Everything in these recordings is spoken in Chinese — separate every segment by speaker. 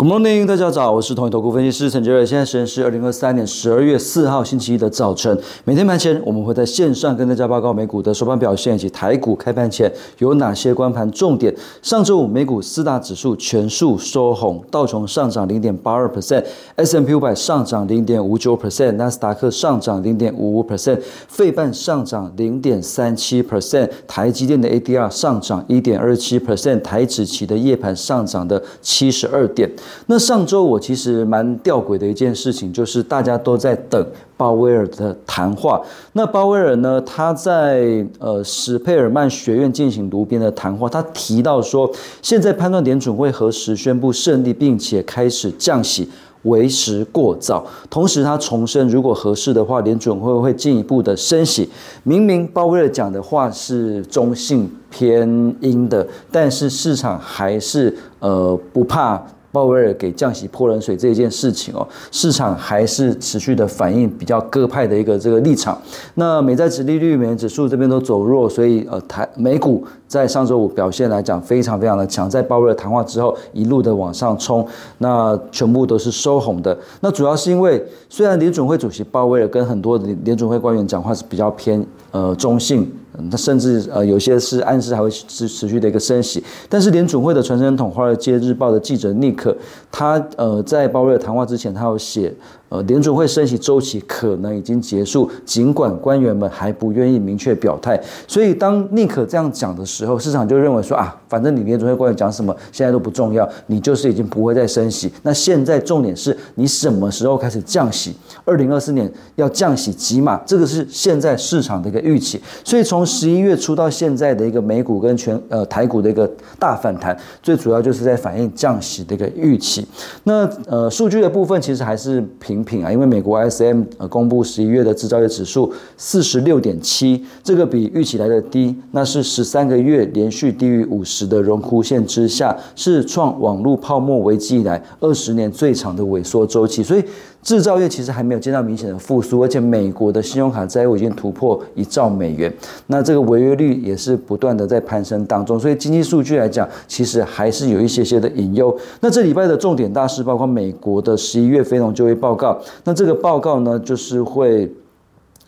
Speaker 1: Good morning，大家早，我是统一投顾分析师陈杰瑞。现在时间是二零二三年十二月四号星期一的早晨。每天盘前，我们会在线上跟大家报告美股的收盘表现以及台股开盘前有哪些关盘重点。上周五美股四大指数全数收红，道琼上涨零点八二 percent，S M P 五百上涨零点五九 percent，纳斯达克上涨零点五五 percent，费半上涨零点三七 percent，台积电的 A D R 上涨一点二七 percent，台指期的夜盘上涨的七十二点。那上周我其实蛮吊诡的一件事情，就是大家都在等鲍威尔的谈话。那鲍威尔呢，他在呃史佩尔曼学院进行炉边的谈话，他提到说，现在判断联准会何时宣布胜利，并且开始降息为时过早。同时，他重申，如果合适的话，联准会会进一步的升息。明明鲍威尔讲的话是中性偏阴的，但是市场还是呃不怕。鲍威尔给降息泼冷水这一件事情哦，市场还是持续的反映比较鸽派的一个这个立场。那美债指利率、美元指数这边都走弱，所以呃台美股在上周五表现来讲非常非常的强，在鲍威尔谈话之后一路的往上冲，那全部都是收红的。那主要是因为虽然联准会主席鲍威尔跟很多联联准会官员讲话是比较偏呃中性。他甚至呃有些是暗示还会持持续的一个升息，但是联准会的传声筒《华尔街日报》的记者尼克，他呃在鲍威尔谈话之前，他有写。呃，联准会升息周期可能已经结束，尽管官员们还不愿意明确表态。所以当宁可这样讲的时候，市场就认为说啊，反正你联准会官员讲什么现在都不重要，你就是已经不会再升息。那现在重点是你什么时候开始降息？二零二四年要降息几码？这个是现在市场的一个预期。所以从十一月初到现在的一个美股跟全呃台股的一个大反弹，最主要就是在反映降息的一个预期。那呃数据的部分其实还是平。品啊，因为美国 ISM 呃公布十一月的制造业指数四十六点七，这个比预期来的低，那是十三个月连续低于五十的荣枯线之下，是创网络泡沫危机以来二十年最长的萎缩周期，所以。制造业其实还没有见到明显的复苏，而且美国的信用卡债务已经突破一兆美元，那这个违约率也是不断的在攀升当中，所以经济数据来讲，其实还是有一些些的隐忧。那这礼拜的重点大事包括美国的十一月非农就业报告，那这个报告呢，就是会。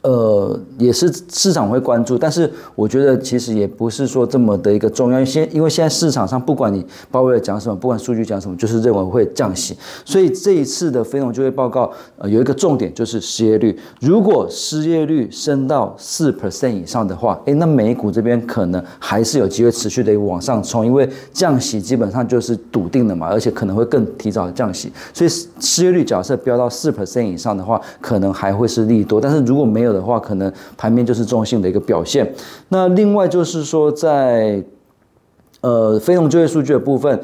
Speaker 1: 呃，也是市场会关注，但是我觉得其实也不是说这么的一个重要。现因为现在市场上不管你鲍威尔讲什么，不管数据讲什么，就是认为会降息。所以这一次的非农就业报告，呃，有一个重点就是失业率。如果失业率升到四 percent 以上的话，诶，那美股这边可能还是有机会持续的往上冲，因为降息基本上就是笃定的嘛，而且可能会更提早降息。所以失业率假设飙到四 percent 以上的话，可能还会是利多。但是如果没有的话，可能盘面就是中性的一个表现。那另外就是说，在呃非农就业数据的部分。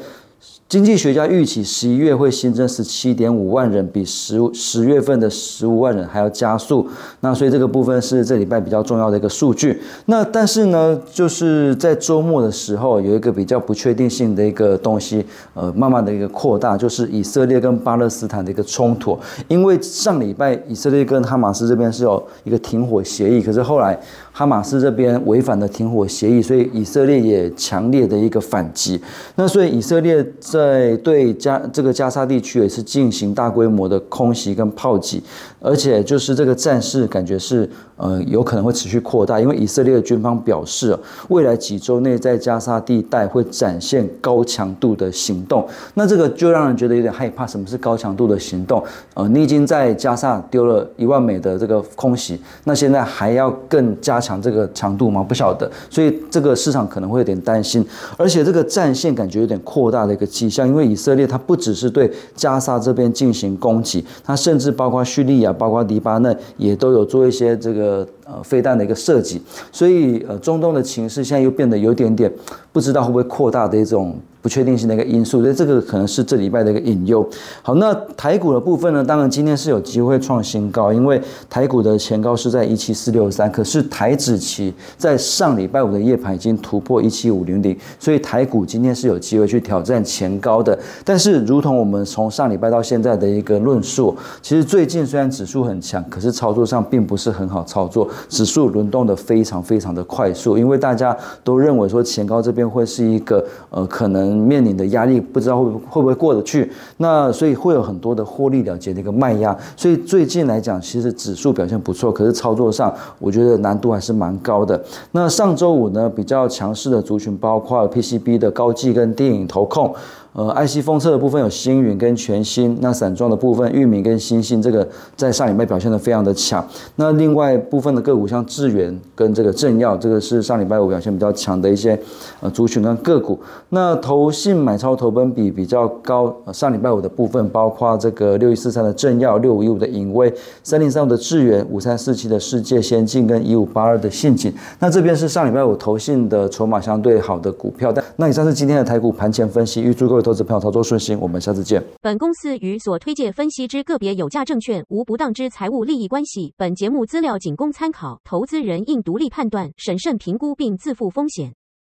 Speaker 1: 经济学家预期十一月会新增十七点五万人，比十十月份的十五万人还要加速。那所以这个部分是这礼拜比较重要的一个数据。那但是呢，就是在周末的时候有一个比较不确定性的一个东西，呃，慢慢的一个扩大，就是以色列跟巴勒斯坦的一个冲突。因为上礼拜以色列跟哈马斯这边是有一个停火协议，可是后来。哈马斯这边违反了停火协议，所以以色列也强烈的一个反击。那所以以色列在对加这个加沙地区也是进行大规模的空袭跟炮击，而且就是这个战事感觉是呃有可能会持续扩大，因为以色列的军方表示，未来几周内在加沙地带会展现高强度的行动。那这个就让人觉得有点害怕。什么是高强度的行动？呃，你已经在加沙丢了一万美的这个空袭，那现在还要更加强。强这个强度吗？不晓得，所以这个市场可能会有点担心，而且这个战线感觉有点扩大的一个迹象，因为以色列它不只是对加沙这边进行攻击，它甚至包括叙利亚、包括黎巴嫩也都有做一些这个呃飞弹的一个设计，所以呃中东的情势现在又变得有点点不知道会不会扩大的一种。不确定性的一个因素，所以这个可能是这礼拜的一个引诱。好，那台股的部分呢？当然今天是有机会创新高，因为台股的前高是在一七四六三，可是台指期在上礼拜五的夜盘已经突破一七五零零，所以台股今天是有机会去挑战前高的。但是，如同我们从上礼拜到现在的一个论述，其实最近虽然指数很强，可是操作上并不是很好操作。指数轮动的非常非常的快速，因为大家都认为说前高这边会是一个呃可能面临的压力，不知道会会不会过得去，那所以会有很多的获利了结的一个卖压，所以最近来讲，其实指数表现不错，可是操作上我觉得难度还是蛮高的。那上周五呢，比较强势的族群包括 PCB 的高技跟电影投控。呃，IC 封测的部分有星云跟全新，那散装的部分域名跟星星，这个在上礼拜表现的非常的强。那另外部分的个股像智源跟这个正耀，这个是上礼拜五表现比较强的一些呃族群跟个股。那投信买超投本比比较高，上礼拜五的部分包括这个六一四三的正耀、六五一五的影威、三零三五的智源、五三四七的世界先进跟一五八二的信锦。那这边是上礼拜五投信的筹码相对好的股票。但那以上是今天的台股盘前分析，预祝各位。投资朋友操作顺心，我们下次见。
Speaker 2: 本公司与所推介分析之个别有价证券无不当之财务利益关系。本节目资料仅供参考考，投资人应独立判断、审慎评估并自负风险。